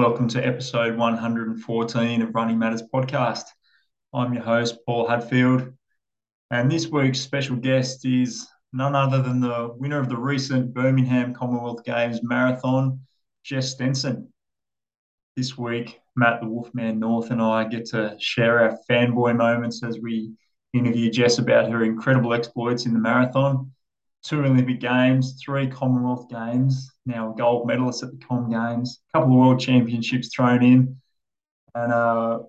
welcome to episode 114 of Running Matters podcast. I'm your host, Paul Hadfield, and this week's special guest is none other than the winner of the recent Birmingham Commonwealth Games marathon, Jess Stenson. This week, Matt the Wolfman North and I get to share our fanboy moments as we interview Jess about her incredible exploits in the marathon two Olympic Games, three Commonwealth Games, now a gold medalist at the Com Games, a couple of World Championships thrown in, and a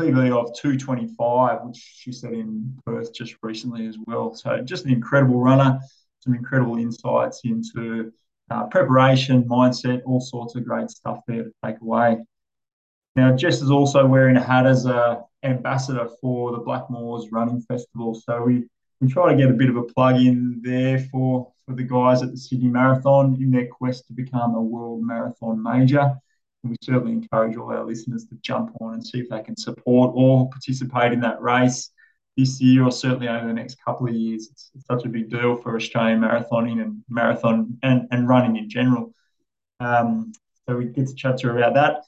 PB of 225, which she set in Perth just recently as well. So just an incredible runner, some incredible insights into uh, preparation, mindset, all sorts of great stuff there to take away. Now, Jess is also wearing a hat as a ambassador for the Blackmores Running Festival. So we we try to get a bit of a plug in there for, for the guys at the Sydney Marathon in their quest to become a world marathon major. And we certainly encourage all our listeners to jump on and see if they can support or participate in that race this year or certainly over the next couple of years. It's, it's such a big deal for Australian marathoning and marathon and, and running in general. Um, so we get to chat to her about that.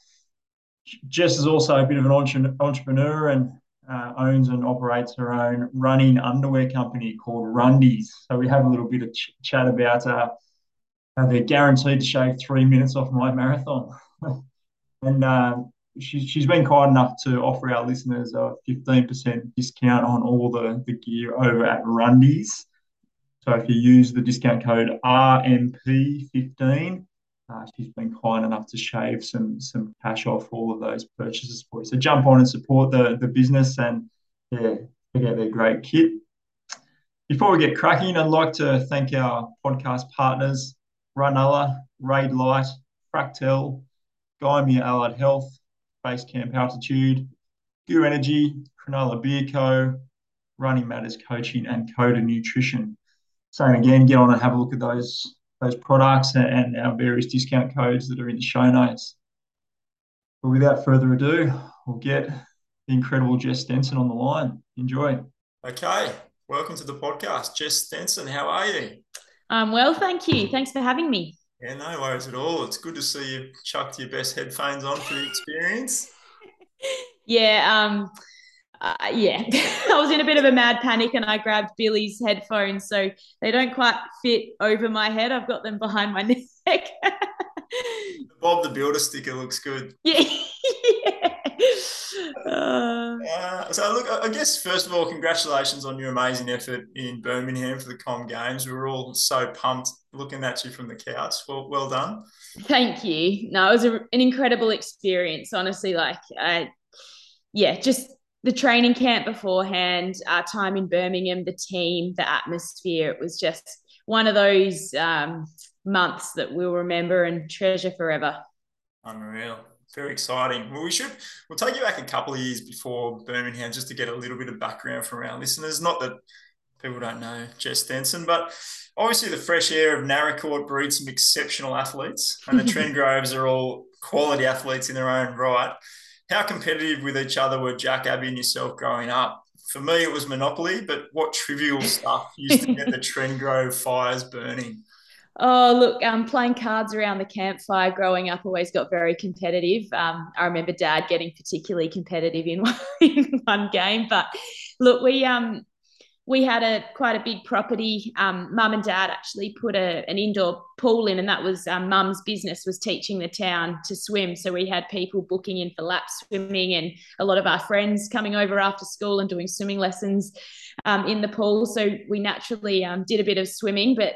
Jess is also a bit of an entrepreneur and uh, owns and operates her own running underwear company called Rundies. So we have a little bit of ch- chat about uh, how they're guaranteed to shave three minutes off my marathon. and uh, she, she's been kind enough to offer our listeners a 15% discount on all the, the gear over at Rundies. So if you use the discount code RMP15, uh, she's been kind enough to shave some some cash off all of those purchases for you. So jump on and support the the business and yeah, out their great kit. Before we get cracking, I'd like to thank our podcast partners, Runella, Raidlight, Fractel, Gymea Allied Health, Base Camp Altitude, Gear Energy, Cronulla Beer Co., Running Matters Coaching, and Coda Nutrition. Same again, get on and have a look at those those products and our various discount codes that are in the show notes. But without further ado, we'll get the incredible Jess Stenson on the line. Enjoy. Okay. Welcome to the podcast. Jess Stenson, how are you? Um, well, thank you. Thanks for having me. Yeah, no worries at all. It's good to see you chucked your best headphones on for the experience. yeah, um, uh, yeah, I was in a bit of a mad panic and I grabbed Billy's headphones. So they don't quite fit over my head. I've got them behind my neck. Bob the Builder sticker looks good. Yeah. yeah. Uh, uh, so, look, I guess, first of all, congratulations on your amazing effort in Birmingham for the Com Games. We were all so pumped looking at you from the couch. Well, well done. Thank you. No, it was a, an incredible experience, honestly. Like, I, yeah, just the training camp beforehand, our time in Birmingham, the team, the atmosphere. It was just one of those um, months that we'll remember and treasure forever. Unreal. Very exciting. Well, we should, we'll take you back a couple of years before Birmingham just to get a little bit of background from our listeners. Not that people don't know Jess Stenson, but obviously the fresh air of Naracoorte breeds some exceptional athletes, and the Trengoves are all quality athletes in their own right how competitive with each other were Jack, Abby, and yourself growing up? For me, it was Monopoly, but what trivial stuff used to get the Trengove fires burning? Oh, look, um, playing cards around the campfire growing up always got very competitive. Um, I remember dad getting particularly competitive in one, in one game. But look, we um, we had a quite a big property. Um, mum and dad actually put a, an indoor pool in, and that was um, mum's business was teaching the town to swim. So we had people booking in for lap swimming, and a lot of our friends coming over after school and doing swimming lessons um, in the pool. So we naturally um, did a bit of swimming, but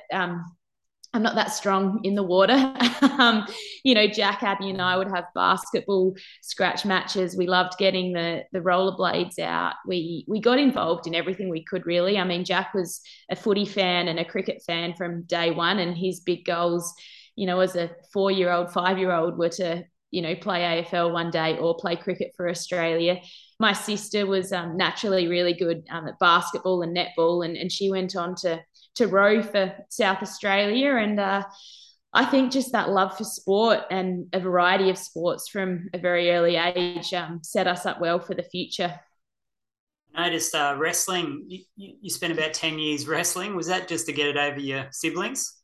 I'm not that strong in the water. um, you know, Jack, Abby, and I would have basketball scratch matches. We loved getting the the rollerblades out. We we got involved in everything we could. Really, I mean, Jack was a footy fan and a cricket fan from day one, and his big goals, you know, as a four year old, five year old, were to you know play AFL one day or play cricket for Australia. My sister was um, naturally really good um, at basketball and netball, and and she went on to to row for South Australia. And uh, I think just that love for sport and a variety of sports from a very early age um, set us up well for the future. I noticed uh, wrestling, you, you spent about 10 years wrestling. Was that just to get it over your siblings?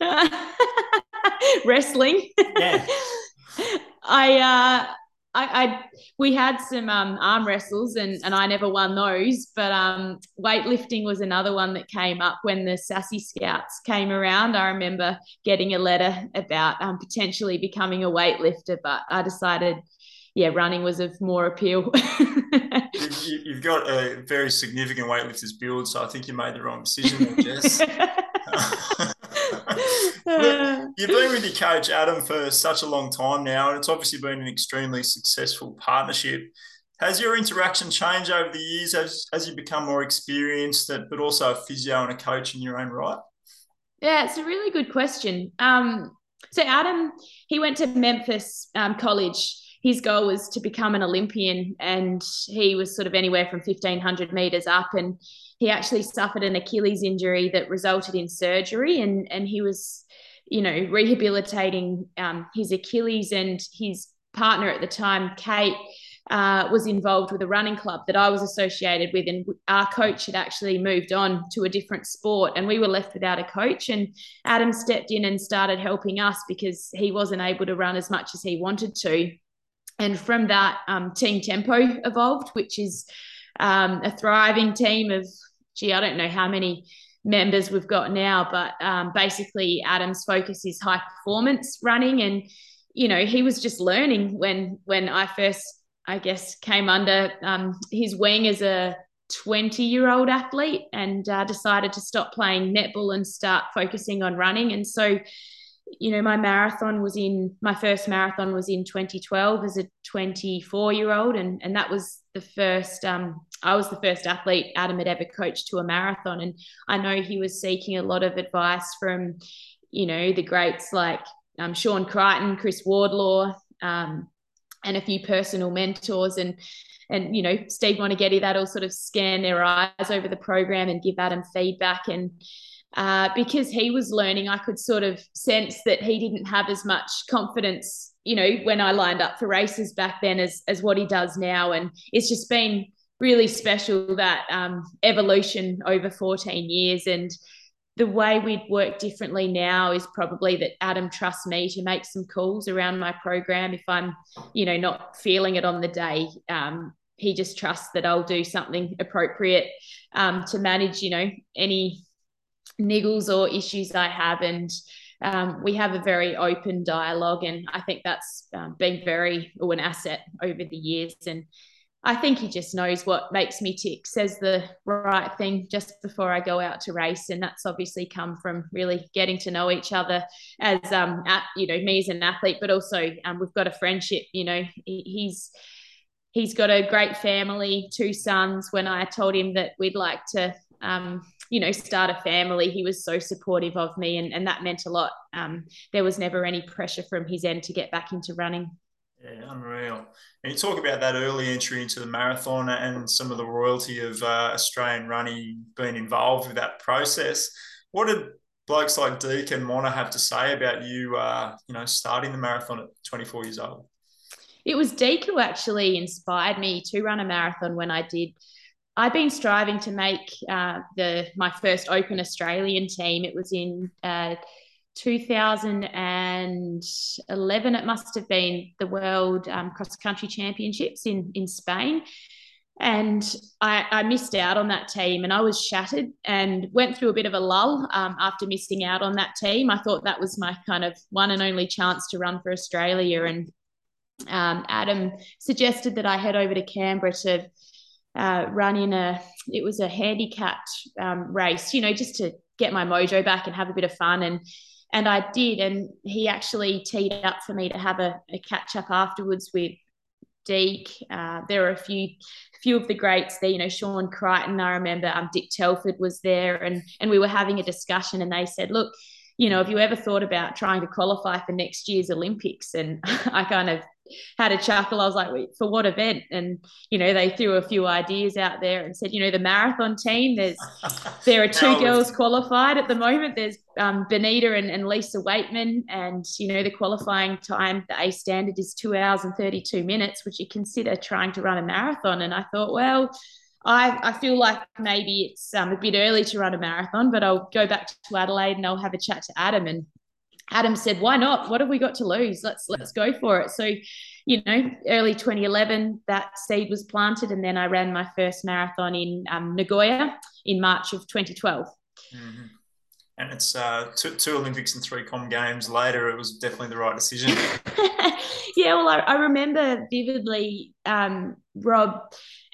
wrestling? Yeah. I uh I, I we had some um, arm wrestles and and I never won those, but um, weightlifting was another one that came up when the SASI Scouts came around. I remember getting a letter about um, potentially becoming a weightlifter, but I decided, yeah, running was of more appeal. you, have got a very significant weightlifter's build, so I think you made the wrong decision there, Jess. you've been with your coach Adam for such a long time now, and it's obviously been an extremely successful partnership. Has your interaction changed over the years as, as you become more experienced, but also a physio and a coach in your own right? Yeah, it's a really good question. Um, so Adam, he went to Memphis um, College. His goal was to become an Olympian, and he was sort of anywhere from fifteen hundred meters up. And he actually suffered an Achilles injury that resulted in surgery, and and he was you know, rehabilitating um, his Achilles and his partner at the time, Kate, uh, was involved with a running club that I was associated with, and our coach had actually moved on to a different sport, and we were left without a coach. And Adam stepped in and started helping us because he wasn't able to run as much as he wanted to. And from that, um, Team Tempo evolved, which is um, a thriving team of, gee, I don't know how many members we've got now. But um, basically, Adam's focus is high performance running, and you know he was just learning when when I first, I guess, came under um, his wing as a 20 year old athlete and uh, decided to stop playing netball and start focusing on running. And so you know, my marathon was in my first marathon was in 2012 as a 24 year old, and and that was the first. Um, I was the first athlete Adam had ever coached to a marathon, and I know he was seeking a lot of advice from, you know, the greats like um, Shaun Creighton, Chris Wardlaw, um, and a few personal mentors, and and you know Steve Moneghetti that all sort of scan their eyes over the program and give Adam feedback and uh, because he was learning, I could sort of sense that he didn't have as much confidence, you know, when I lined up for races back then as as what he does now, and it's just been really special that um, evolution over 14 years and the way we'd work differently now is probably that Adam trusts me to make some calls around my program if I'm, you know, not feeling it on the day. Um, he just trusts that I'll do something appropriate um, to manage, you know, any niggles or issues I have. And um, we have a very open dialogue. And I think that's um, been very or an asset over the years. And I think he just knows what makes me tick, says the right thing just before I go out to race, and that's obviously come from really getting to know each other as um, at, you know me as an athlete, but also um, we've got a friendship. You know, he's he's got a great family, two sons. When I told him that we'd like to um, you know, start a family. He was so supportive of me, and, and that meant a lot. Um, there was never any pressure from his end to get back into running. Yeah, unreal. And you talk about that early entry into the marathon and some of the royalty of uh, Australian running being involved with that process. What did blokes like Deek and Mona have to say about you, uh, you know, starting the marathon at 24 years old? It was Deek who actually inspired me to run a marathon when I did I've been striving to make uh, the my first Open Australian team. It was in uh, 2011. It must have been the World um, Cross Country Championships in in Spain, and I, I, missed out on that team, and I was shattered and went through a bit of a lull um, after missing out on that team. I thought that was my kind of one and only chance to run for Australia, and um, Adam suggested that I head over to Canberra to uh, run in a it was a handicapped um, race you know just to get my mojo back and have a bit of fun. And and I did and he actually teed up for me to have a, a catch up afterwards with Deek uh, there are a few few of the greats there you know Sean Creighton I remember um, Dick Telford was there and and we were having a discussion and they said look you know have you ever thought about trying to qualify for next year's Olympics? And I kind of had a chuckle. I was like, Wait, for what event? And you know, they threw a few ideas out there and said, you know, the marathon team. There's there are two girls qualified at the moment. There's um, Benita and, and Lisa Weightman, and you know, the qualifying time, the A standard is two hours and 32 minutes. Would you consider trying to run a marathon? And I thought, well. I, I feel like maybe it's um, a bit early to run a marathon, but I'll go back to Adelaide and I'll have a chat to Adam and Adam said, "Why not? What have we got to lose? Let's let's go for it." So, you know, early 2011, that seed was planted, and then I ran my first marathon in um, Nagoya in March of 2012. Mm-hmm. And it's uh, two, two, Olympics and three Com Games later. It was definitely the right decision. yeah, well, I, I remember vividly um, Rob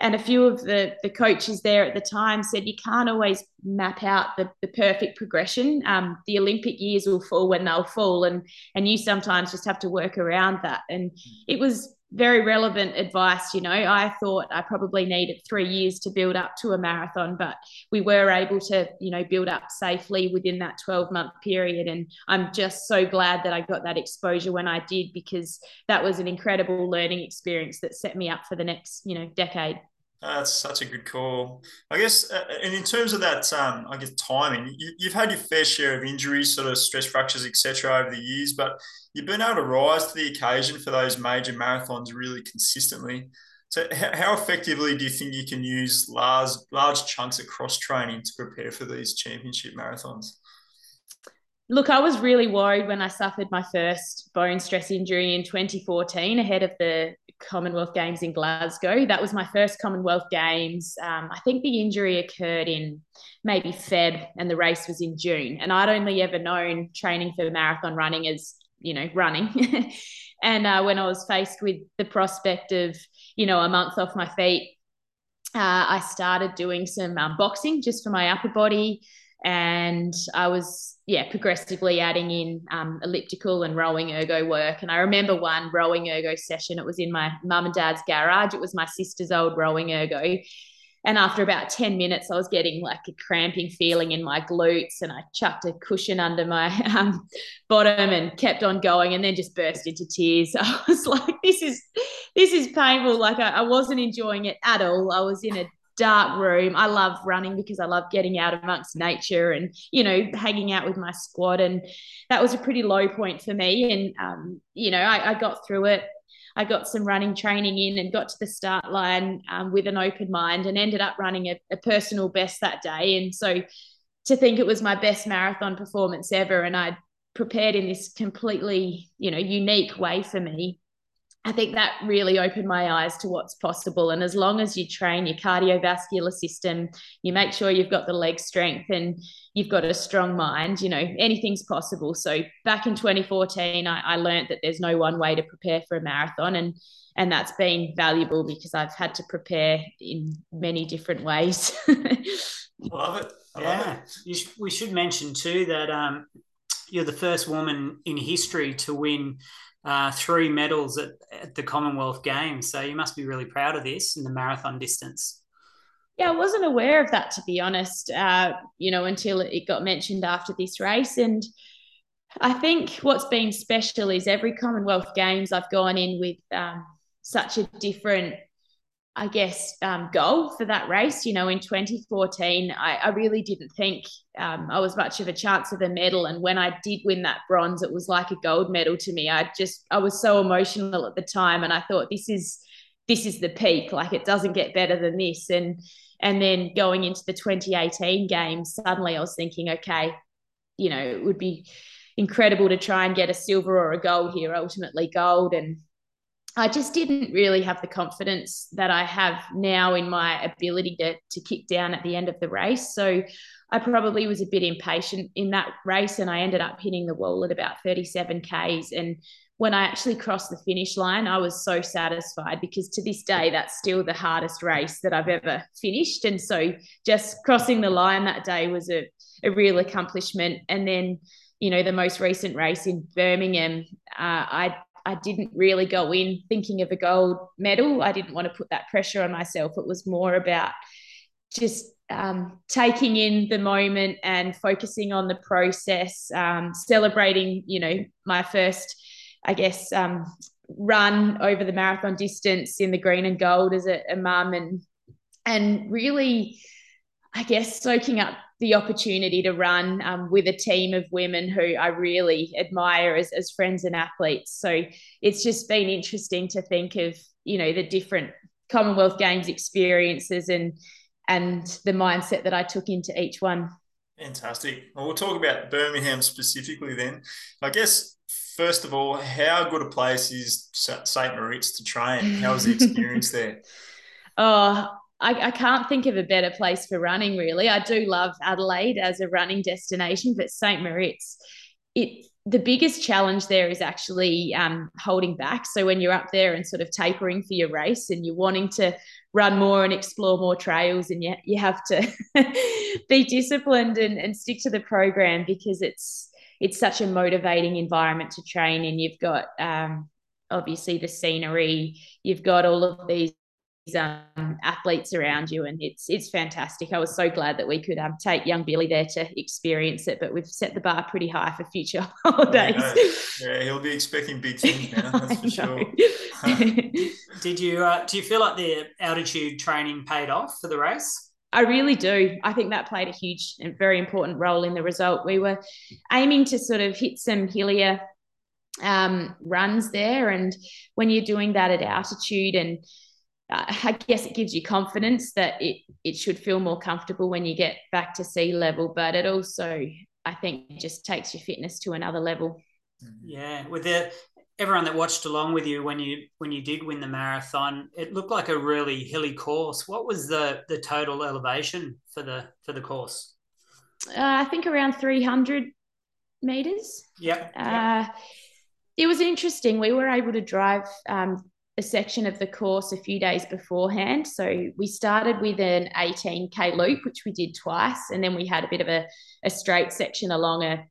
and a few of the, the coaches there at the time said you can't always map out the, the perfect progression. Um, the Olympic years will fall when they'll fall, and and you sometimes just have to work around that. And it was very relevant advice. You know, I thought I probably needed three years to build up to a marathon, but we were able to, you know, build up safely within that 12 month period. And I'm just so glad that I got that exposure when I did, because that was an incredible learning experience that set me up for the next, you know, decade. That's such a good call. I guess, uh, and in terms of that, um, I guess timing, you, have had your fair share of injuries, sort of stress fractures, etc., over the years, but you've been able to rise to the occasion for those major marathons really consistently. So, how effectively do you think you can use large large chunks of cross training to prepare for these championship marathons? Look, I was really worried when I suffered my first bone stress injury in 2014 ahead of the Commonwealth Games in Glasgow. That was my first Commonwealth Games. Um, I think the injury occurred in maybe Feb and the race was in June. And I'd only ever known training for marathon running as, you know, running. and uh, when I was faced with the prospect of, you know, a month off my feet, uh, I started doing some um, boxing just for my upper body. And I was yeah, progressively adding in um, elliptical and rowing ergo work. And I remember one rowing ergo session. It was in my mum and dad's garage. It was my sister's old rowing ergo. And after about 10 minutes, I was getting like a cramping feeling in my glutes. And I chucked a cushion under my um, bottom and kept on going and then just burst into tears. I was like, this is this is painful. Like I, I wasn't enjoying it at all. I was in a dark room. I love running because I love getting out amongst nature and, you know, hanging out with my squad. And that was a pretty low point for me. And, um, you know, I, I, got through it. I got some running training in and got to the start line um, with an open mind and ended up running a, a personal best that day. And so to think it was my best marathon performance ever and I'd prepared in this completely, you know, unique way for me I think that really opened my eyes to what's possible. And as long as you train your cardiovascular system, you make sure you've got the leg strength and you've got a strong mind, you know, anything's possible. So back in 2014, I, I learned that there's no one way to prepare for a marathon. And and that's been valuable because I've had to prepare in many different ways. Love it. I yeah. Love it. Sh- we should mention too that um, you're the first woman in history to win uh, three medals at, at the Commonwealth Games. So you must be really proud of this in the marathon distance. Yeah, I wasn't aware of that to be honest. Uh, you know, until it got mentioned after this race, and I think what's been special is every Commonwealth Games I've gone in with um, such a different I guess, um, goal for that race. You know, in 2014, I, I really didn't think um, I was much of a chance of a medal. And when I did win that bronze, it was like a gold medal to me. I just, I was so emotional at the time. And I thought, this is, this is the peak. Like it doesn't get better than this. And, and then going into the 2018 games, suddenly I was thinking, okay, you know, it would be incredible to try and get a silver or a gold here, ultimately gold. And I just didn't really have the confidence that I have now in my ability to, to kick down at the end of the race. So I probably was a bit impatient in that race and I ended up hitting the wall at about 37 Ks. And when I actually crossed the finish line, I was so satisfied because to this day, that's still the hardest race that I've ever finished. And so just crossing the line that day was a, a real accomplishment. And then, you know, the most recent race in Birmingham, uh, I I didn't really go in thinking of a gold medal. I didn't want to put that pressure on myself. It was more about just um, taking in the moment and focusing on the process, um, celebrating, you know, my first, I guess, um, run over the marathon distance in the green and gold as a, a mum and and really, I guess, soaking up the opportunity to run um, with a team of women who I really admire as, as friends and athletes. So it's just been interesting to think of, you know, the different Commonwealth Games experiences and and the mindset that I took into each one. Fantastic. Well, we'll talk about Birmingham specifically then. I guess, first of all, how good a place is St. Moritz to train? How was the experience there? Oh, I, I, can't think of a better place for running, really. I do love Adelaide as a running destination, but St. Moritz, it the biggest challenge there is actually um, holding back. So when you're up there and sort of tapering for your race and you're wanting to run more and explore more trails and you, you have to be disciplined and, and stick to the program because it's it's such a motivating environment to train and you've got um, obviously the scenery you've got all of these um, athletes around you, and it's it's fantastic. I was so glad that we could um, take young Billy there to experience it, but we've set the bar pretty high for future holidays. Yeah, he'll be expecting big things now. That's for sure. Did you uh, do you feel like the altitude training paid off for the race? I really do. I think that played a huge and very important role in the result. We were aiming to sort of hit some hillier um, runs there, and when you're doing that at altitude and I guess it gives you confidence that it it should feel more comfortable when you get back to sea level, but it also I think just takes your fitness to another level. Yeah, with the everyone that watched along with you when you when you did win the marathon, it looked like a really hilly course. What was the the total elevation for the for the course? Uh, I think around three hundred meters. Yep. Uh, yep. It was interesting. We were able to drive um, a section of the course a few days beforehand. So we started with an 18k loop, which we did twice, and then we had a bit of a, a straight section along a,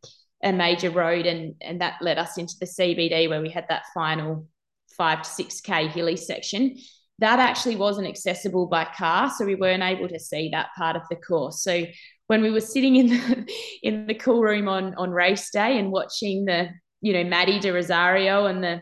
a major road, and, and that led us into the CBD where we had that final five to six k hilly section. That actually wasn't accessible by car, so we weren't able to see that part of the course. So when we were sitting in the in the cool room on on race day and watching the you know Maddie de Rozario and the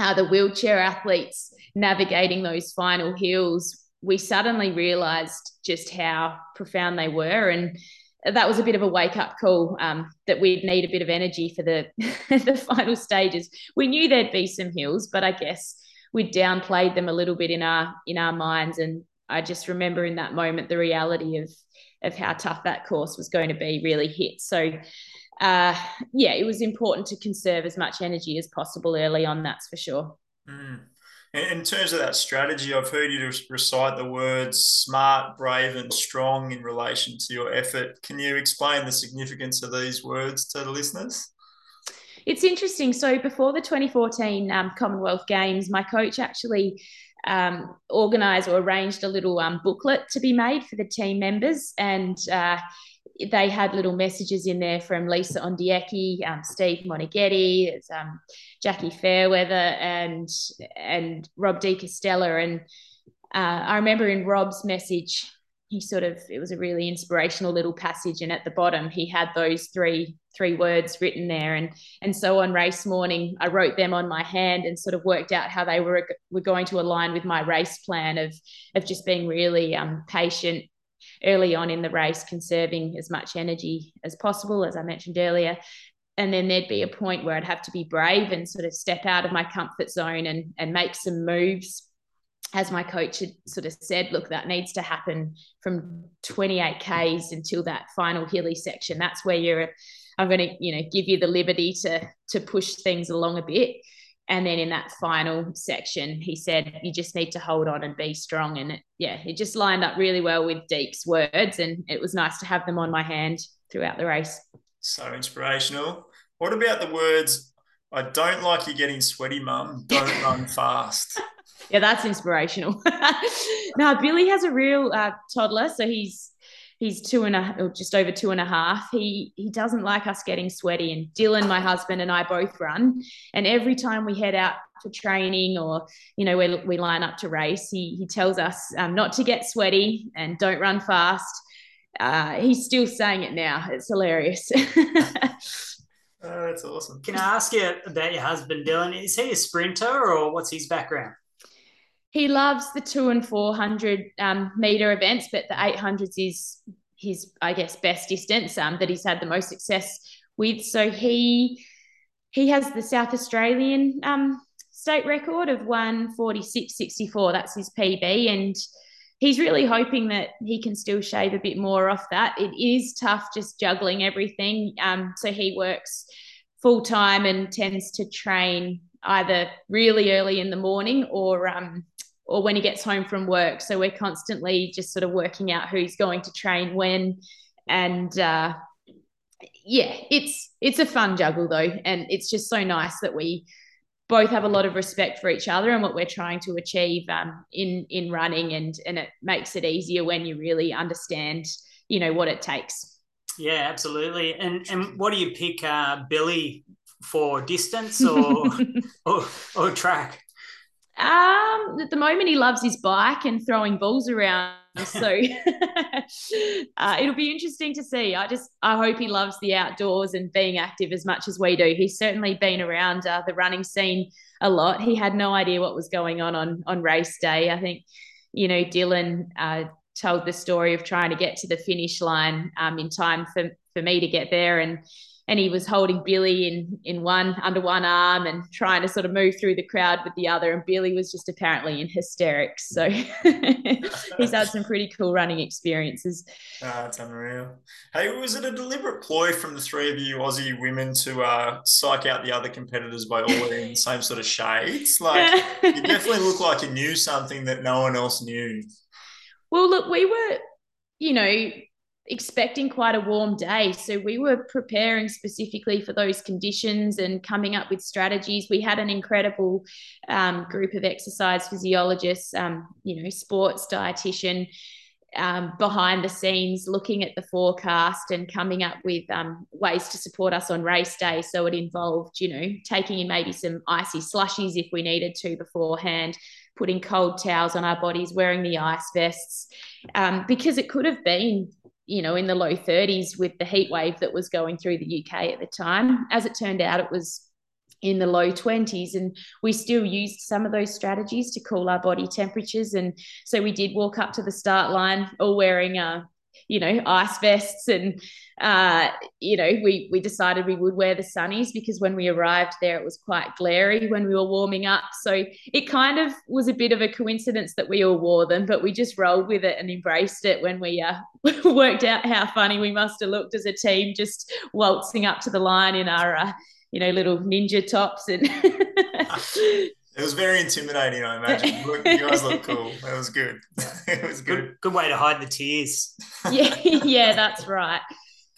uh, the wheelchair athletes navigating those final hills, we suddenly realized just how profound they were. And that was a bit of a wake up call um, that we'd need a bit of energy for the, the final stages. We knew there'd be some hills, but I guess we'd downplayed them a little bit in our in our minds. And I just remember in that moment the reality of of how tough that course was going to be really hit. So uh, yeah, it was important to conserve as much energy as possible early on. That's for sure. Mm. In terms of that strategy, I've heard you recite the words smart, brave, and strong in relation to your effort. Can you explain the significance of these words to the listeners? It's interesting. So, before the 2014 um, Commonwealth Games, my coach actually um, organised or arranged a little um, booklet to be made for the team members. And uh, they had little messages in there from Lisa Ondieki, um, Steve Moneghetti, um, Jackie Fairweather, and and Rob De Castella. And uh, I remember in Rob's message, he sort of it was a really inspirational little passage, and at the bottom he had those three three words written there. And and so on race morning, I wrote them on my hand and sort of worked out how they were were going to align with my race plan of of just being really um, patient early on in the race, conserving as much energy as possible, as I mentioned earlier. And then there'd be a point where I'd have to be brave and sort of step out of my comfort zone and, and make some moves. As my coach had sort of said, look, that needs to happen from 28 Ks until that final hilly section. That's where you're, I'm going to, you know, give you the liberty to, to push things along a bit. And then in that final section, he said, you just need to hold on and be strong. And it, yeah, it just lined up really well with Deek's words. And it was nice to have them on my hand throughout the race. So inspirational. What about the words, I don't like you getting sweaty, mum. Don't run fast. Yeah, that's inspirational. now, Billy has a real uh, toddler. So he's he's two and a or just over two and a half. He he doesn't like us getting sweaty. And Dylan, my husband, and I both run. And every time we head out for training or you know we, we line up to race, he he tells us um, not to get sweaty and don't run fast. Uh, he's still saying it now. It's hilarious. Oh, that's awesome. Can I ask you about your husband, Dylan? Is he a sprinter or what's his background? He loves the two and 400 um, meter events, but the 800s is his, I guess, best distance um, that he's had the most success with. So he he has the South Australian um, state record of 146.64. That's his PB. And he's really hoping that he can still shave a bit more off that. It is tough just juggling everything. Um, so he works full time and tends to train either really early in the morning or um, or when he gets home from work. So we're constantly just sort of working out who's going to train when, and uh, yeah, it's it's a fun juggle though, and it's just so nice that we both have a lot of respect for each other and what we're trying to achieve um, in in running, and and it makes it easier when you really understand, you know, what it takes. Yeah, absolutely. And and what do you pick, uh, Billy, for distance or, or or track? Um, at the moment, he loves his bike and throwing balls around. So uh, it'll be interesting to see. I just I hope he loves the outdoors and being active as much as we do. He's certainly been around uh, the running scene a lot. He had no idea what was going on on on race day. I think you know Dylan uh, told the story of trying to get to the finish line um, in time for for me to get there and and he was holding Billy in in one under one arm and trying to sort of move through the crowd with the other. And Billy was just apparently in hysterics. So he's had some pretty cool running experiences. Ah, it's unreal. Hey, was it a deliberate ploy from the three of you Aussie women to uh, psych out the other competitors by all wearing the same sort of shades? Like you definitely look like you knew something that no one else knew. Well, look, we were, you know, expecting quite a warm day. So we were preparing specifically for those conditions and coming up with strategies. We had an incredible um, group of exercise physiologists, um, you know, sports dietitian. Um, behind the scenes, looking at the forecast and coming up with um, ways to support us on race day. So it involved, you know, taking in maybe some icy slushies if we needed to beforehand, putting cold towels on our bodies, wearing the ice vests, um, because it could have been you know, in the low 30s with the heat wave that was going through the UK at the time. As it turned out, it was in the low 20s and we still used some of those strategies to cool our body temperatures and so we did walk up to the start line all wearing uh, you know, ice vests. And, uh, you know, we, we decided we would wear the sunnies because when we arrived there, it was quite glary when we were warming up. So it kind of was a bit of a coincidence that we all wore them, but we just rolled with it and embraced it when we uh, worked out how funny we must have looked as a team just waltzing up to the line in our, uh, you know, little ninja tops and It was very intimidating, I imagine. Look, you guys look cool. It was good. it was good. good. Good way to hide the tears. yeah, yeah, that's right.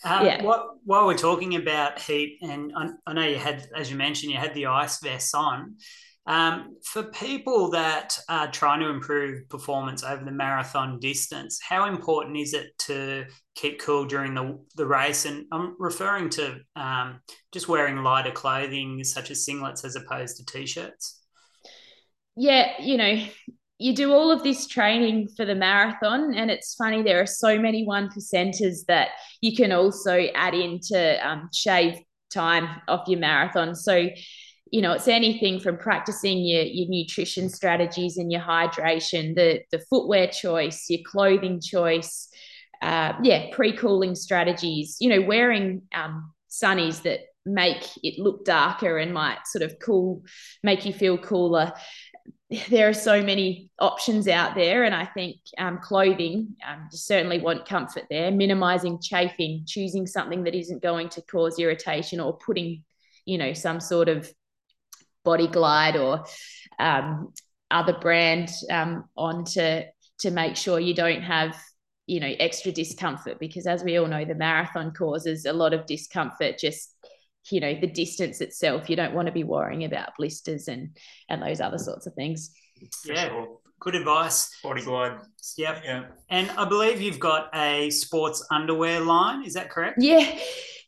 Um, yeah. What, while we're talking about heat, and I, I, know you had, as you mentioned, you had the ice vests on. Um, for people that are trying to improve performance over the marathon distance, how important is it to keep cool during the, the race? And I'm referring to um, just wearing lighter clothing, such as singlets, as opposed to t shirts yeah, you know, you do all of this training for the marathon, and it's funny, there are so many one percenters that you can also add in to um, shave time off your marathon. So, you know, it's anything from practicing your, your nutrition strategies and your hydration, the, the footwear choice, your clothing choice, uh, yeah, pre cooling strategies, you know, wearing um, sunnies that make it look darker and might sort of cool, make you feel cooler there are so many options out there, and I think um, clothing um, you certainly want comfort there. Minimizing chafing, choosing something that isn't going to cause irritation, or putting, you know, some sort of body glide or um, other brand um, on to to make sure you don't have you know extra discomfort because as we all know the marathon causes a lot of discomfort just you know the distance itself. You don't want to be worrying about blisters and and those other sorts of things. Yeah. Sure. good advice. Body glide. Yep. Yeah. And i believe you've got a sports underwear line. Is that correct? Yeah.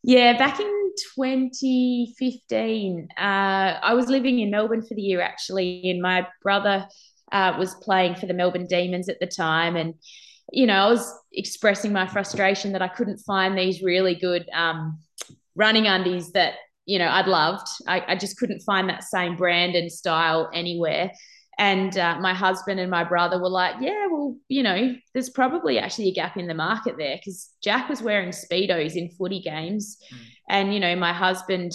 Yeah. Back in 2015 uh, i was living in melbourne for the year actually and my brother uh, was playing for the melbourne demons at the time. And you know i was expressing my frustration that i couldn't find these really good um, running undies that you know I'd loved. I, I just couldn't find that same brand and style anywhere. And uh, my husband and my brother were like, "Yeah, well, you know, there's probably actually a gap in the market there because Jack was wearing speedos in footy games, mm. and you know, my husband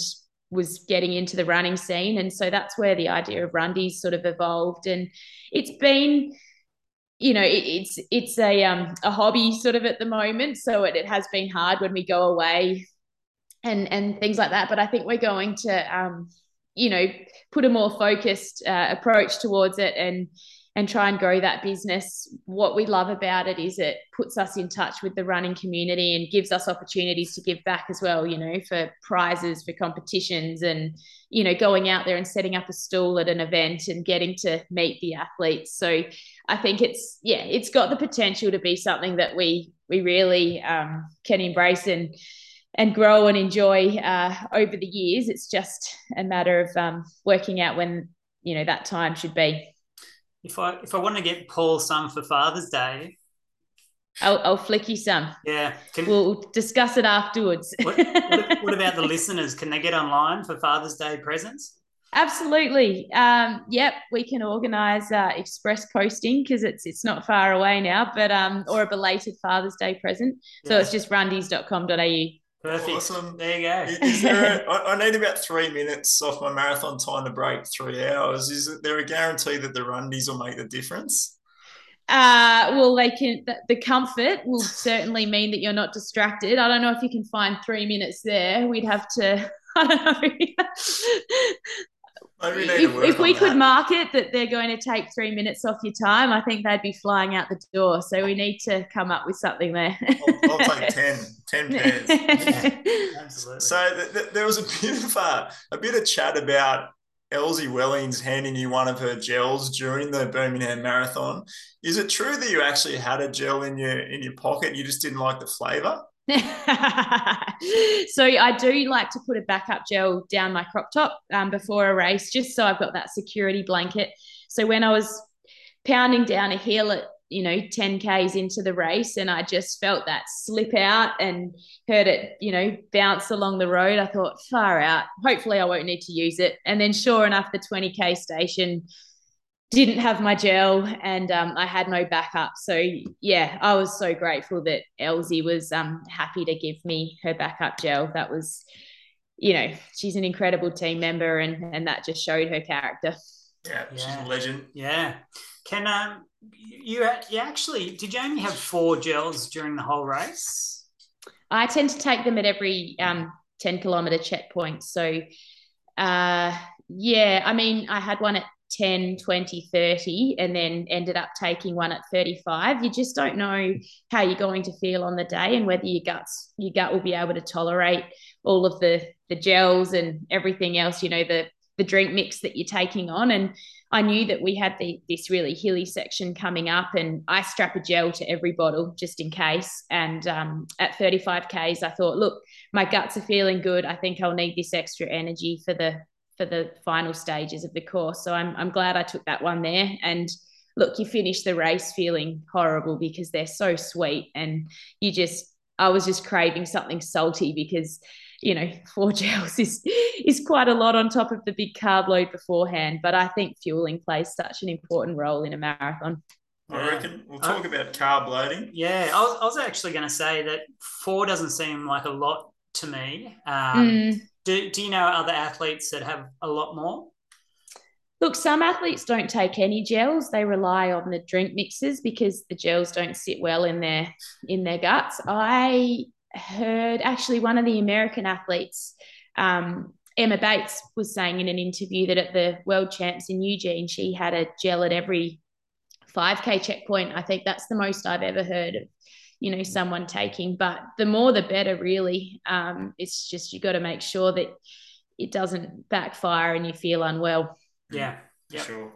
was getting into the running scene, and so that's where the idea of Rundies sort of evolved. And it's been you know, it, it's it's a um a hobby sort of at the moment, so it, it has been hard when we go away and and things like that. But I think we're going to um you know put a more focused uh, approach towards it and and try and grow that business. What we love about it is it puts us in touch with the running community and gives us opportunities to give back as well, you know, for prizes, for competitions, and, you know, going out there and setting up a stall at an event and getting to meet the athletes. So I think it's, yeah, it's got the potential to be something that we, we really um, can embrace and, and grow and enjoy uh, over the years. It's just a matter of um, working out when, you know, that time should be if I if I want to get Paul some for Father's Day, I'll, I'll flick you some. Yeah, Can, we'll discuss it afterwards. what, what, what, about the listeners? Can they get online for Father's Day presents? Absolutely. Um, yep, we can organise uh, express posting because it's it's not far away now, but um, or a belated Father's Day present. So yeah. it's just rundies.com.au. Perfect. Awesome. There you go. Is there a, I need about three minutes off my marathon time to break three hours. Is there a guarantee that the rundies will make the difference? Uh, well, they can. The comfort will certainly mean that you're not distracted. I don't know if you can find three minutes there. We'd have to. I don't know. If, if we could market that they're going to take three minutes off your time, I think they'd be flying out the door. So we need to come up with something there. I'll, I'll take 10, 10 pairs. Absolutely. So th- th- there was a bit of a, a bit of chat about Elsie Wellings handing you one of her gels during the Birmingham Marathon. Is it true that you actually had a gel in your in your pocket? You just didn't like the flavour? so I do like to put a backup gel down my crop top um, before a race, just so I've got that security blanket. So when I was pounding down a hill at you know 10 k's into the race and i just felt that slip out and heard it you know bounce along the road i thought far out hopefully i won't need to use it and then sure enough the 20k station didn't have my gel and um, I had no backup. So yeah, I was so grateful that Elsie was um, happy to give me her backup gel. That was, you know, she's an incredible team member and and that just showed her character. Yeah, she's a legend. Yeah. Can um you you actually did you only have four gels during the whole race? I tend to take them at every um 10 kilometer checkpoint. So uh yeah, I mean I had one at 10, 20, 30, and then ended up taking one at 35. You just don't know how you're going to feel on the day and whether your guts, your gut will be able to tolerate all of the the gels and everything else, you know, the the drink mix that you're taking on. And I knew that we had the, this really hilly section coming up, and I strap a gel to every bottle just in case. And um, at 35 Ks, I thought, look, my guts are feeling good. I think I'll need this extra energy for the for the final stages of the course. So I'm, I'm glad I took that one there. And look, you finish the race feeling horrible because they're so sweet. And you just, I was just craving something salty because, you know, four gels is, is quite a lot on top of the big carb load beforehand. But I think fueling plays such an important role in a marathon. I reckon we'll talk uh, about carb loading. Yeah, I was, I was actually going to say that four doesn't seem like a lot to me. Um, mm. Do, do you know other athletes that have a lot more? Look, some athletes don't take any gels. They rely on the drink mixes because the gels don't sit well in their in their guts. I heard actually one of the American athletes, um, Emma Bates, was saying in an interview that at the World Champs in Eugene, she had a gel at every 5K checkpoint. I think that's the most I've ever heard of you know someone taking but the more the better really. Um, it's just you got to make sure that it doesn't backfire and you feel unwell. Yeah. Yep. sure.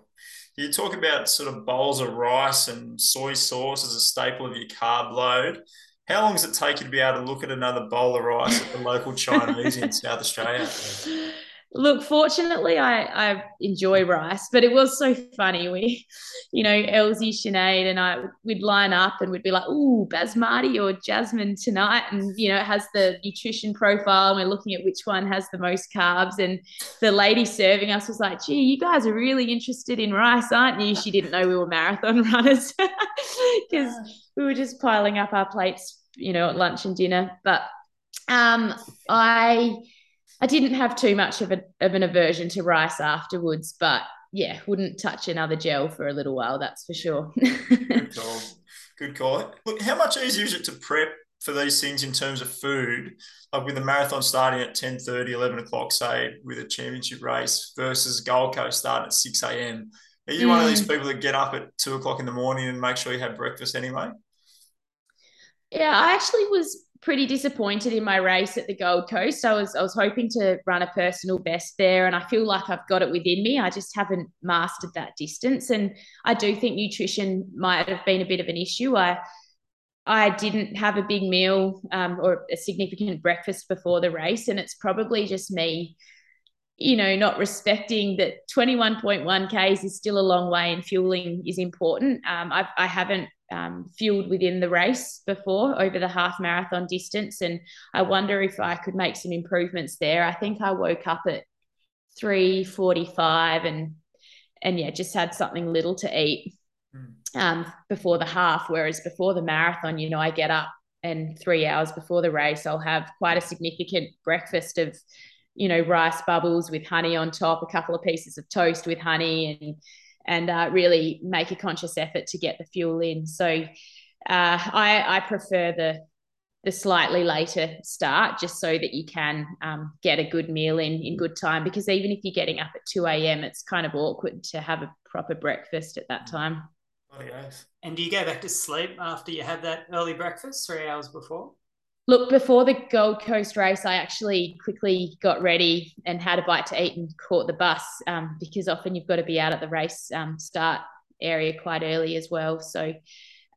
You talk about sort of bowls of rice and soy sauce as a staple of your carb load. How long does it take you to be able to look at another bowl of rice at the local chinese in south australia Look, fortunately, I, I enjoy rice, but it was so funny. We, you know, Elsie, Sinead, and I we'd line up and we'd be like, "Ooh, basmati or jasmine tonight," and you know, it has the nutrition profile. And we're looking at which one has the most carbs. And the lady serving us was like, "Gee, you guys are really interested in rice, aren't you?" She didn't know we were marathon runners because we were just piling up our plates, you know, at lunch and dinner. But um, I I didn't have too much of, a, of an aversion to rice afterwards, but yeah, wouldn't touch another gel for a little while. That's for sure. Good call. Good call. Look, how much easier is it to prep for these things in terms of food, like with the marathon starting at 10 30, 11 o'clock, say, with a championship race versus Gold Coast starting at 6 a.m. Are you mm. one of these mm. people that get up at two o'clock in the morning and make sure you have breakfast anyway? Yeah, I actually was pretty disappointed in my race at the Gold Coast. I was I was hoping to run a personal best there, and I feel like I've got it within me. I just haven't mastered that distance, and I do think nutrition might have been a bit of an issue. I I didn't have a big meal um, or a significant breakfast before the race, and it's probably just me, you know, not respecting that 21.1 k's is still a long way, and fueling is important. Um, I've, I haven't um, fueled within the race before over the half marathon distance, and I wonder if I could make some improvements there. I think I woke up at 3:45 and and yeah, just had something little to eat um, before the half. Whereas before the marathon, you know, I get up and three hours before the race, I'll have quite a significant breakfast of, you know, rice bubbles with honey on top, a couple of pieces of toast with honey, and and uh, really make a conscious effort to get the fuel in. So uh, I, I prefer the the slightly later start just so that you can um, get a good meal in in good time because even if you're getting up at 2 a.m it's kind of awkward to have a proper breakfast at that time and do you go back to sleep after you have that early breakfast three hours before? Look, before the Gold Coast race, I actually quickly got ready and had a bite to eat and caught the bus um, because often you've got to be out at the race um, start area quite early as well. So,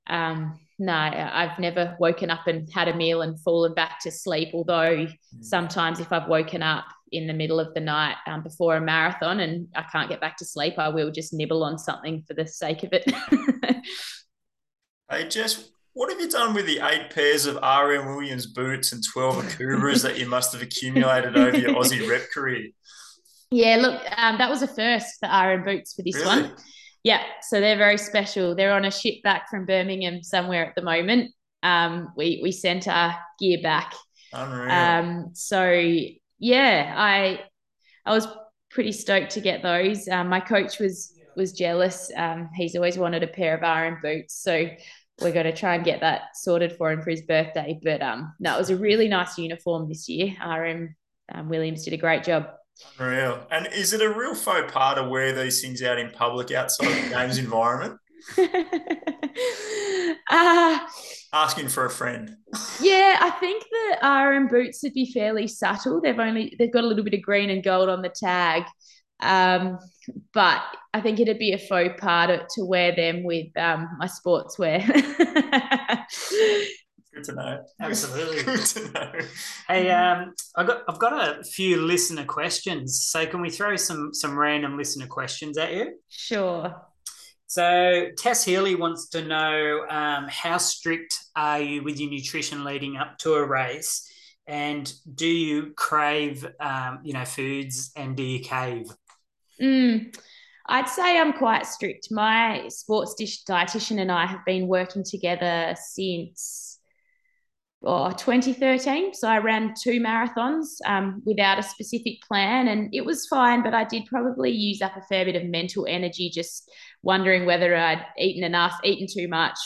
um, no, I've never woken up and had a meal and fallen back to sleep. Although mm. sometimes if I've woken up in the middle of the night um, before a marathon and I can't get back to sleep, I will just nibble on something for the sake of it. hey, Jess, what have you done with the eight pairs of RM Williams boots and 12 Akubras that you must have accumulated over your Aussie rep career? Yeah, look, um, that was a first, the RM boots for this really? one. Yeah, so they're very special. They're on a ship back from Birmingham somewhere at the moment. Um, we we sent our gear back. Unreal. Um, so yeah, I I was pretty stoked to get those. Um, my coach was was jealous. Um, he's always wanted a pair of RM boots, so we're going to try and get that sorted for him for his birthday. But um, no, it was a really nice uniform this year. RM um, Williams did a great job. Unreal. And is it a real faux pas to wear these things out in public outside of the games environment? uh, Asking for a friend. yeah, I think the RM boots would be fairly subtle. They've only they've got a little bit of green and gold on the tag. Um, but I think it'd be a faux pas to, to wear them with um, my sportswear. Good to know. Absolutely. Good to know. Hey, um, I got I've got a few listener questions. So can we throw some some random listener questions at you? Sure. So Tess Healy wants to know um, how strict are you with your nutrition leading up to a race, and do you crave um, you know foods and do you cave? Mm, I'd say I'm quite strict. My sports dish dietitian and I have been working together since oh, 2013. So I ran two marathons um, without a specific plan, and it was fine. But I did probably use up a fair bit of mental energy just wondering whether I'd eaten enough, eaten too much,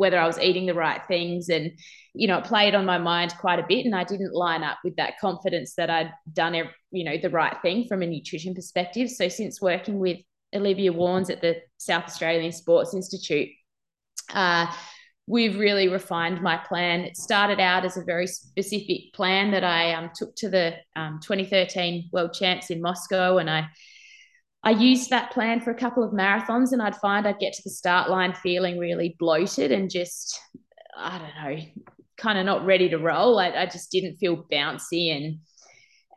whether I was eating the right things, and you know, it played on my mind quite a bit. And I didn't line up with that confidence that I'd done, you know, the right thing from a nutrition perspective. So since working with Olivia Warnes at the South Australian Sports Institute. Uh, we've really refined my plan. It started out as a very specific plan that I um, took to the um, 2013 World Champs in Moscow, and I I used that plan for a couple of marathons, and I'd find I'd get to the start line feeling really bloated and just I don't know, kind of not ready to roll. I, I just didn't feel bouncy and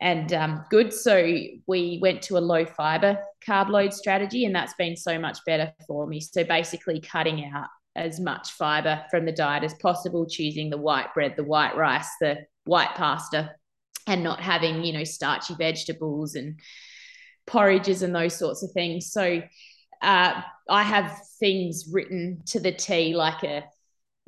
and um, good. So we went to a low fiber carb load strategy, and that's been so much better for me. So basically, cutting out as much fiber from the diet as possible, choosing the white bread, the white rice, the white pasta, and not having, you know, starchy vegetables and porridges and those sorts of things. So uh, I have things written to the T like a,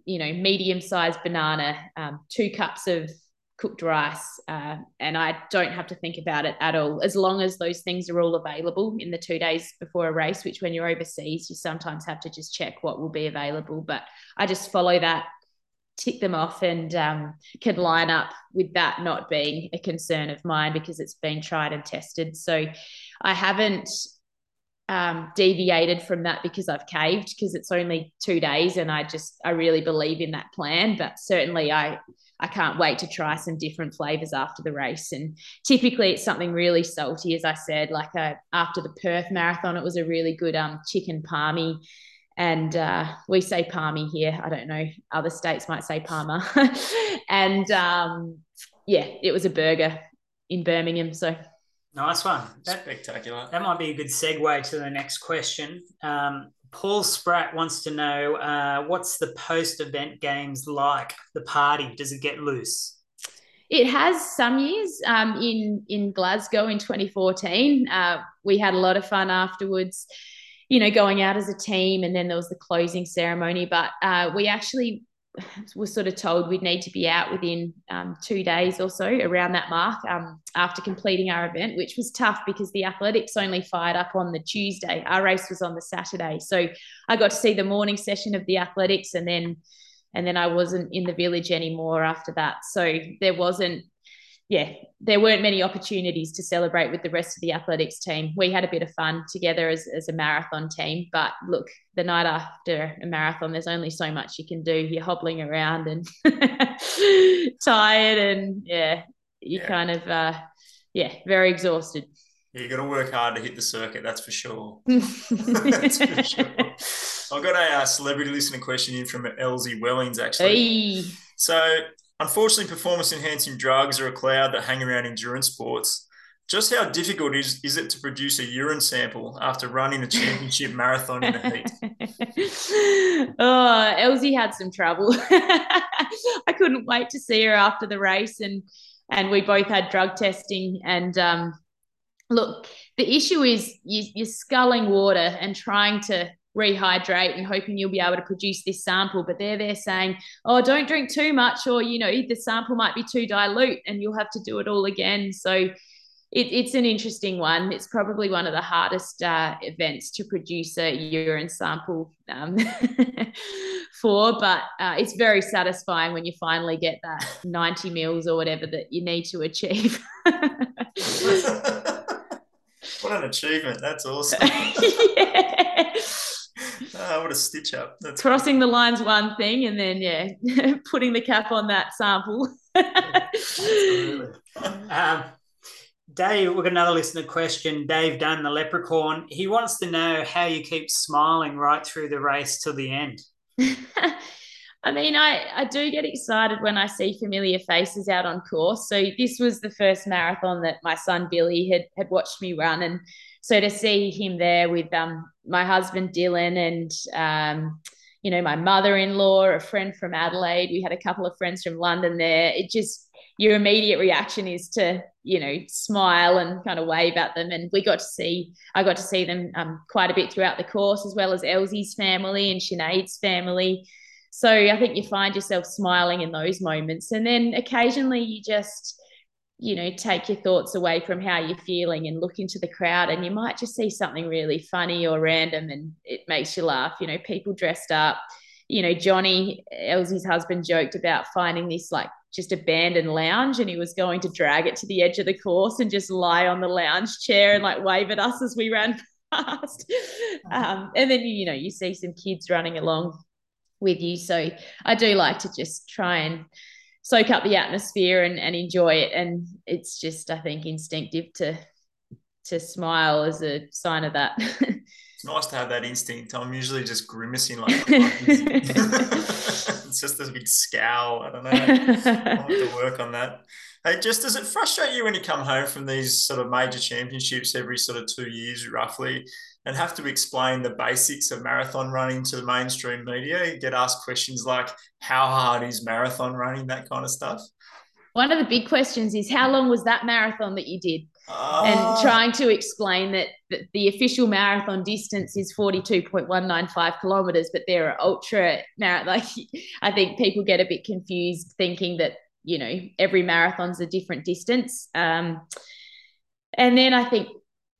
you know, medium sized banana, um, two cups of cooked rice, uh, and I don't have to think about it at all. As long as those things are all available in the two days before a race, which when you're overseas, you sometimes have to just check what will be available. But I just follow that, tick them off, and um, can line up with that not being a concern of mine because it's been tried and tested. So I haven't um, deviated from that because I've caved because it's only two days and I just I really believe in that plan. But certainly I I can't wait to try some different flavors after the race. And typically it's something really salty, as I said, like a, uh, after the Perth Marathon, it was a really good um, chicken palmy. And uh, we say palmy here. I don't know. Other states might say parma. and um, yeah, it was a burger in Birmingham. So nice one. That, Spectacular. That might be a good segue to the next question. Um, Paul Spratt wants to know uh, what's the post event games like? The party, does it get loose? It has some years. Um, in in Glasgow in 2014, uh, we had a lot of fun afterwards. You know, going out as a team, and then there was the closing ceremony. But uh, we actually was sort of told we'd need to be out within um, two days or so around that mark um, after completing our event, which was tough because the athletics only fired up on the Tuesday. Our race was on the Saturday, so I got to see the morning session of the athletics, and then and then I wasn't in the village anymore after that. So there wasn't yeah, there weren't many opportunities to celebrate with the rest of the athletics team. We had a bit of fun together as, as a marathon team, but look, the night after a marathon, there's only so much you can do. You're hobbling around and tired, and yeah, you yeah. kind of, uh, yeah, very exhausted. Yeah, you got to work hard to hit the circuit, that's for sure. that's for sure. I've got a uh, celebrity listener question in from Elsie Wellings, actually. Hey. So Unfortunately, performance enhancing drugs are a cloud that hang around endurance sports. Just how difficult is, is it to produce a urine sample after running a championship marathon in the heat? oh, Elsie had some trouble. I couldn't wait to see her after the race, and and we both had drug testing. And um, look, the issue is you, you're sculling water and trying to rehydrate and hoping you'll be able to produce this sample. But they're there saying, oh, don't drink too much, or, you know, the sample might be too dilute and you'll have to do it all again. So it, it's an interesting one. It's probably one of the hardest uh, events to produce a urine sample um, for, but uh, it's very satisfying when you finally get that 90 mils or whatever that you need to achieve. what an achievement. That's awesome. yeah. Oh, what a stitch up. That's Crossing the line's one thing, and then, yeah, putting the cap on that sample. um, Dave, we've got another listener question. Dave Dunn, the leprechaun. He wants to know how you keep smiling right through the race till the end. I mean, I, I do get excited when I see familiar faces out on course. So this was the first marathon that my son Billy had had watched me run, and so to see him there with um, my husband Dylan and um, you know my mother-in-law, a friend from Adelaide, we had a couple of friends from London there. It just your immediate reaction is to you know smile and kind of wave at them, and we got to see I got to see them um, quite a bit throughout the course, as well as Elsie's family and Sinead's family. So I think you find yourself smiling in those moments, and then occasionally you just you know, take your thoughts away from how you're feeling and look into the crowd, and you might just see something really funny or random and it makes you laugh. You know, people dressed up. You know, Johnny, Elsie's husband, joked about finding this like just abandoned lounge and he was going to drag it to the edge of the course and just lie on the lounge chair and like wave at us as we ran past. Um, and then, you know, you see some kids running along with you. So I do like to just try and soak up the atmosphere and, and enjoy it. And it's just, I think, instinctive to to smile as a sign of that. it's nice to have that instinct. I'm usually just grimacing like it's just a big scowl. I don't know. I'll have to work on that. Hey, just does it frustrate you when you come home from these sort of major championships every sort of two years, roughly? and have to explain the basics of marathon running to the mainstream media. You get asked questions like, how hard is marathon running? That kind of stuff. One of the big questions is, how long was that marathon that you did? And ah. trying to explain that, that the official marathon distance is 42.195 kilometers, but there are ultra marathon. Like, I think people get a bit confused thinking that you know, every marathon's a different distance. Um, and then I think,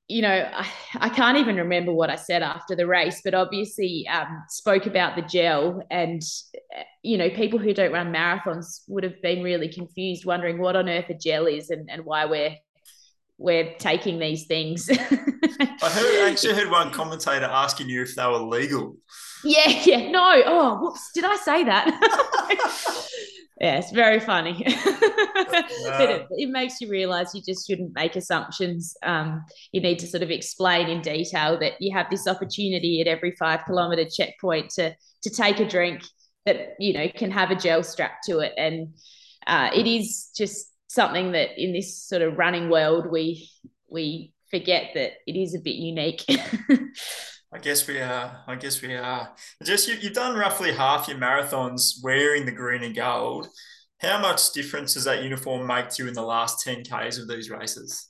you know, I, I can't even remember what I said after the race, but obviously um, spoke about the gel. And, you know, people who don't run marathons would have been really confused, wondering what on earth a gel is and, and why we're we're taking these things. I heard I actually heard one commentator asking you if they were legal. Yeah, yeah. No. Oh, whoops. Did I say that? yeah, it's very funny. but it, it, makes you realize you just shouldn't make assumptions. Um, you need to sort of explain in detail that you have this opportunity at every five kilometer checkpoint to to take a drink that you know can have a gel strapped to it, and uh, it is just something that in this sort of running world we we forget that it is a bit unique. I guess we are. I guess we are. Just you, you've done roughly half your marathons wearing the green and gold. How much difference does that uniform make to you in the last 10 Ks of these races?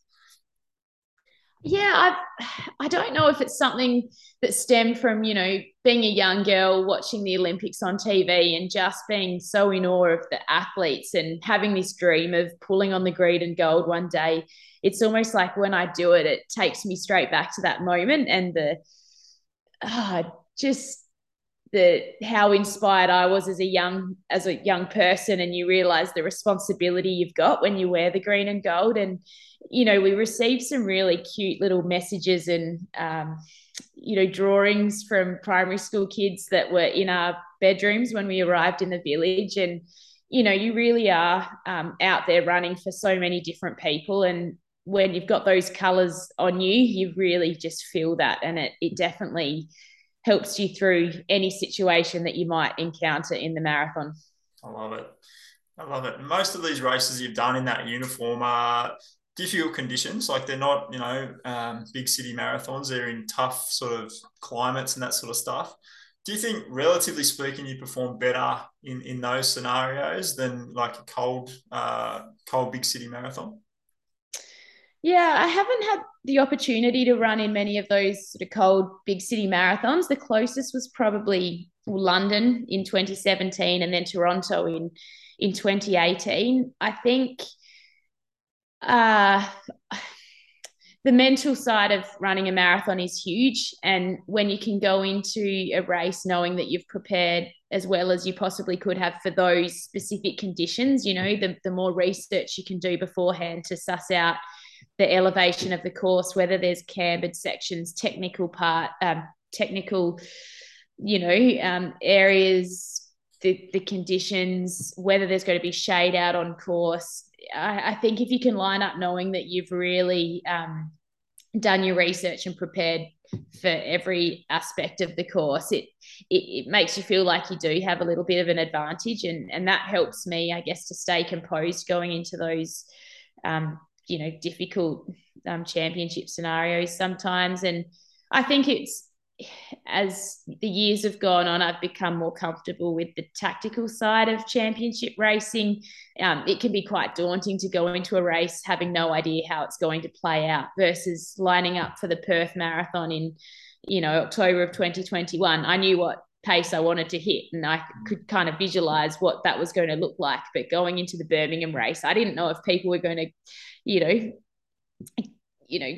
Yeah, I I don't know if it's something that stemmed from, you know, being a young girl watching the Olympics on TV and just being so in awe of the athletes and having this dream of pulling on the green and gold one day. It's almost like when I do it, it takes me straight back to that moment and the uh, just the how inspired I was as a young as a young person, and you realize the responsibility you've got when you wear the green and gold. And you know, we received some really cute little messages and um, you know drawings from primary school kids that were in our bedrooms when we arrived in the village, and you know, you really are um, out there running for so many different people, and when you've got those colors on you, you really just feel that, and it it definitely helps you through any situation that you might encounter in the marathon. I love it. I love it. Most of these races you've done in that uniform are difficult conditions. Like they're not, you know, um, big city marathons. They're in tough sort of climates and that sort of stuff. Do you think, relatively speaking, you perform better in, in those scenarios than like a cold, uh, cold big city marathon? Yeah, I haven't had the opportunity to run in many of those sort of cold big city marathons. The closest was probably London in 2017 and then Toronto in in 2018. I think uh, the mental side of running a marathon is huge. And when you can go into a race knowing that you've prepared as well as you possibly could have for those specific conditions, you know, the, the more research you can do beforehand to suss out the elevation of the course, whether there's cambered sections, technical part, um, technical, you know, um, areas, the, the conditions, whether there's going to be shade out on course. I, I think if you can line up knowing that you've really um, done your research and prepared for every aspect of the course, it, it, it makes you feel like you do have a little bit of an advantage, and and that helps me, I guess, to stay composed going into those um, you know difficult um, championship scenarios sometimes. And i think it's as the years have gone on i've become more comfortable with the tactical side of championship racing. Um, it can be quite daunting to go into a race having no idea how it's going to play out versus lining up for the perth marathon in you know october of 2021 i knew what pace I wanted to hit. And I could kind of visualize what that was going to look like. But going into the Birmingham race, I didn't know if people were going to, you know, you know,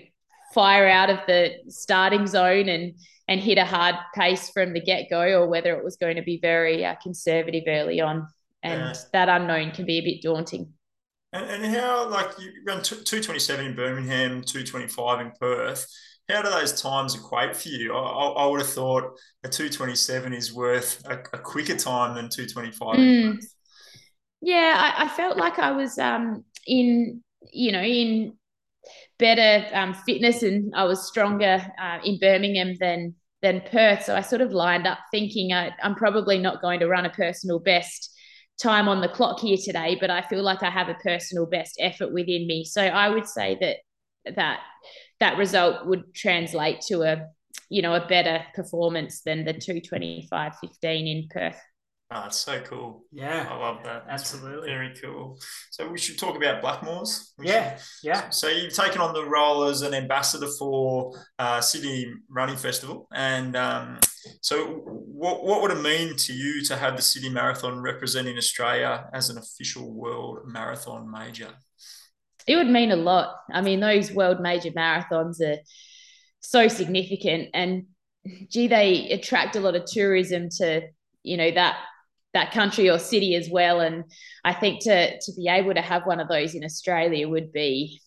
fire out of the starting zone and and hit a hard pace from the get go, or whether it was going to be very uh, conservative early on. And yeah. that unknown can be a bit daunting. And, and how, like, you run 227 in Birmingham, 225 in Perth how do those times equate for you? I, I, would have thought a 227 is worth a, a quicker time than 225. Mm. Yeah, I, I, felt like I was um, in, you know, in better um, fitness and I was stronger uh, in Birmingham than than Perth. So I sort of lined up thinking I, I'm probably not going to run a personal best time on the clock here today, but I feel like I have a personal best effort within me. So I would say that that that result would translate to a you know a better performance than the 225 15 in Perth. Oh, that's so cool. Yeah. I love that. Absolutely. Very cool. So we should talk about Blackmores. Yeah. Should. Yeah. So you've taken on the role as an ambassador for uh, Sydney Running Festival. And um, so, what what would it mean to you to have the Sydney Marathon representing Australia as an official world marathon major? It would mean a lot. I mean, those world major marathons are so significant, and gee, they attract a lot of tourism to you know that that country or city as well. And I think to to be able to have one of those in Australia would be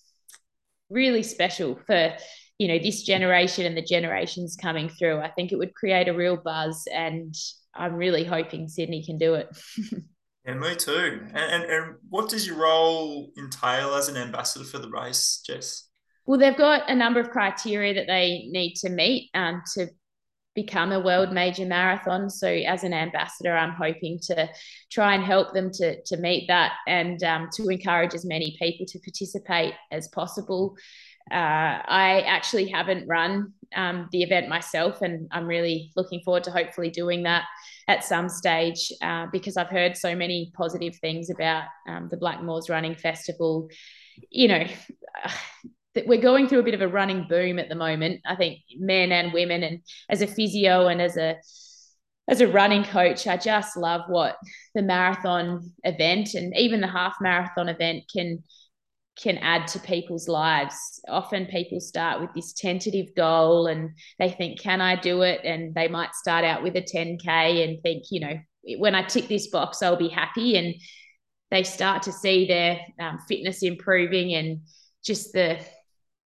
really special for you know this generation and the generations coming through. I think it would create a real buzz, and I'm really hoping Sydney can do it. yeah, me too. And, and and what does your role entail as an ambassador for the race, Jess? Well, they've got a number of criteria that they need to meet um, to become a world major marathon. So as an ambassador, I'm hoping to try and help them to, to meet that and um, to encourage as many people to participate as possible. Uh, I actually haven't run um, the event myself, and I'm really looking forward to hopefully doing that at some stage uh, because I've heard so many positive things about um, the Blackmores Running Festival. You know, that we're going through a bit of a running boom at the moment. I think men and women, and as a physio and as a as a running coach, I just love what the marathon event and even the half marathon event can can add to people's lives. Often people start with this tentative goal and they think, can I do it? And they might start out with a 10K and think, you know, when I tick this box, I'll be happy. And they start to see their um, fitness improving and just the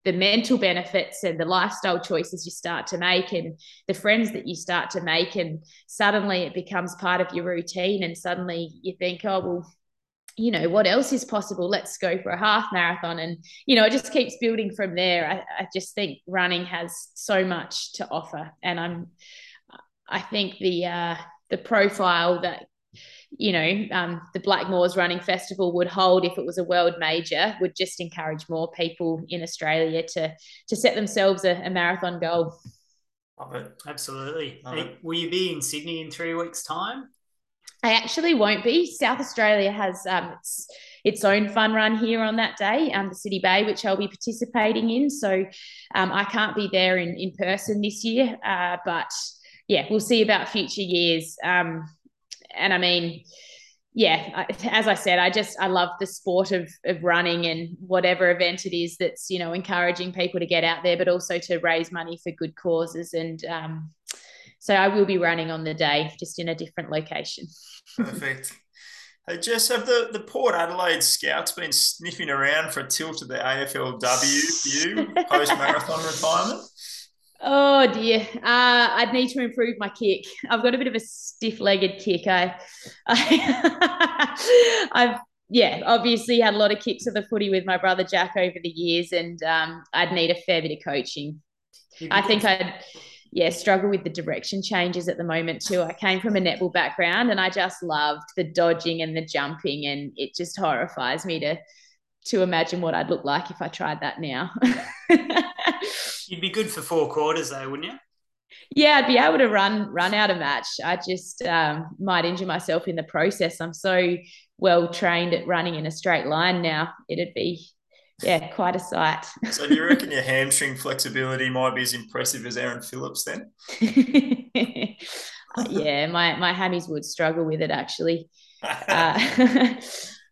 the mental benefits and the lifestyle choices you start to make and the friends that you start to make and suddenly it becomes part of your routine and suddenly you think oh well you know what else is possible let's go for a half marathon and you know it just keeps building from there I, I just think running has so much to offer and i'm i think the uh the profile that you know, um, the Blackmores Running Festival would hold if it was a world major would just encourage more people in Australia to to set themselves a, a marathon goal. Love it. Absolutely. Love it. Will you be in Sydney in three weeks' time? I actually won't be. South Australia has um, its, its own fun run here on that day, um, the City Bay, which I'll be participating in. So um, I can't be there in, in person this year. Uh, but yeah, we'll see about future years. Um, and I mean, yeah, as I said, I just I love the sport of of running and whatever event it is that's you know encouraging people to get out there, but also to raise money for good causes. And um, so I will be running on the day, just in a different location. Perfect. Hey Jess, have the, the Port Adelaide Scouts been sniffing around for a tilt at the AFLW for you post marathon retirement? Oh dear, uh, I'd need to improve my kick. I've got a bit of a stiff-legged kick. I, I have yeah, obviously had a lot of kicks of the footy with my brother Jack over the years, and um, I'd need a fair bit of coaching. I think I'd yeah struggle with the direction changes at the moment too. I came from a netball background, and I just loved the dodging and the jumping, and it just horrifies me to to imagine what I'd look like if I tried that now. You'd be good for four quarters, though, wouldn't you? Yeah, I'd be able to run run out a match. I just um, might injure myself in the process. I'm so well trained at running in a straight line now. It'd be yeah, quite a sight. so do you reckon your hamstring flexibility might be as impressive as Erin Phillips then? yeah, my my hammies would struggle with it actually. Uh, and,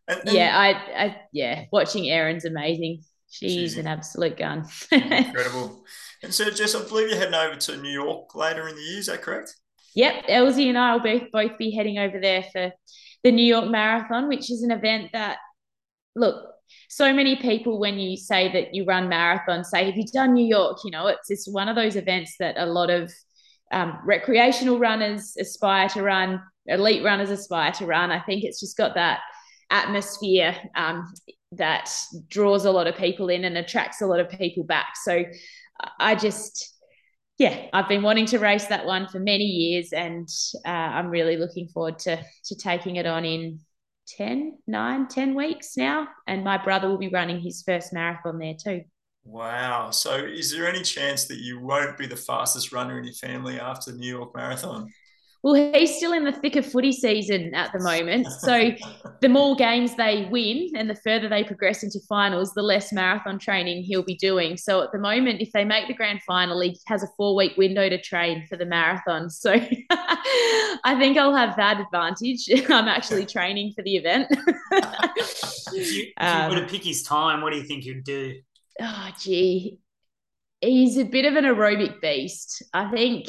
and, yeah, I, I yeah, watching Erin's amazing. She's, she's an absolute gun. incredible. And so, Jess, I believe you're heading over to New York later in the year. Is that correct? Yep, Elsie and I will both both be heading over there for the New York Marathon, which is an event that, look, so many people when you say that you run marathons say, "Have you done New York?" You know, it's it's one of those events that a lot of um, recreational runners aspire to run, elite runners aspire to run. I think it's just got that atmosphere um, that draws a lot of people in and attracts a lot of people back. So I just, yeah, I've been wanting to race that one for many years, and uh, I'm really looking forward to to taking it on in 10, 9, 10 weeks now. And my brother will be running his first marathon there too. Wow. So is there any chance that you won't be the fastest runner in your family after the New York Marathon? Well, he's still in the thick of footy season at the moment. So the more games they win and the further they progress into finals, the less marathon training he'll be doing. So at the moment, if they make the grand final, he has a four week window to train for the marathon. So I think I'll have that advantage. I'm actually training for the event. if you, if you um, were to pick his time, what do you think you'd do? Oh, gee. He's a bit of an aerobic beast. I think,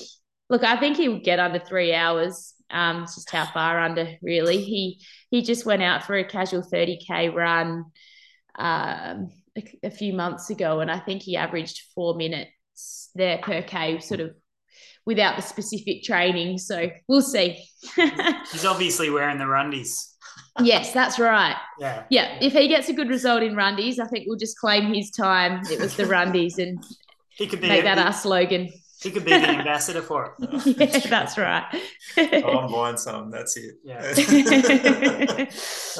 look, I think he would get under three hours um, just how far under really. He he just went out for a casual 30k run um, a, a, few months ago, and I think he averaged four minutes there per k, sort of without the specific training. So we'll see. He's obviously wearing the rundies. yes, that's right. Yeah. Yeah. If he gets a good result in rundies, I think we'll just claim his time. It was the rundies and he could be make a, that our slogan. He could be the ambassador for it. yeah, that's right. oh, I'm buying some. That's it. Yeah.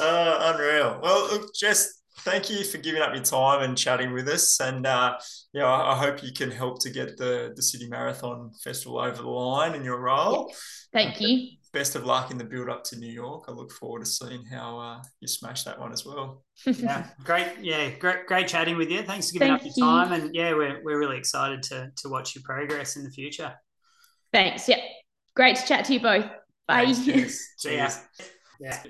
uh, unreal. Well, look, Jess, thank you for giving up your time and chatting with us. And uh, yeah, I, I hope you can help to get the the Sydney Marathon Festival over the line in your role. Thank you best of luck in the build up to New York. I look forward to seeing how uh, you smash that one as well. yeah, great. Yeah, great, great chatting with you. Thanks for giving Thank up your you. time. And yeah, we're, we're really excited to, to watch your progress in the future. Thanks. Yeah. Great to chat to you both. Bye. Thanks, cheers. Yeah.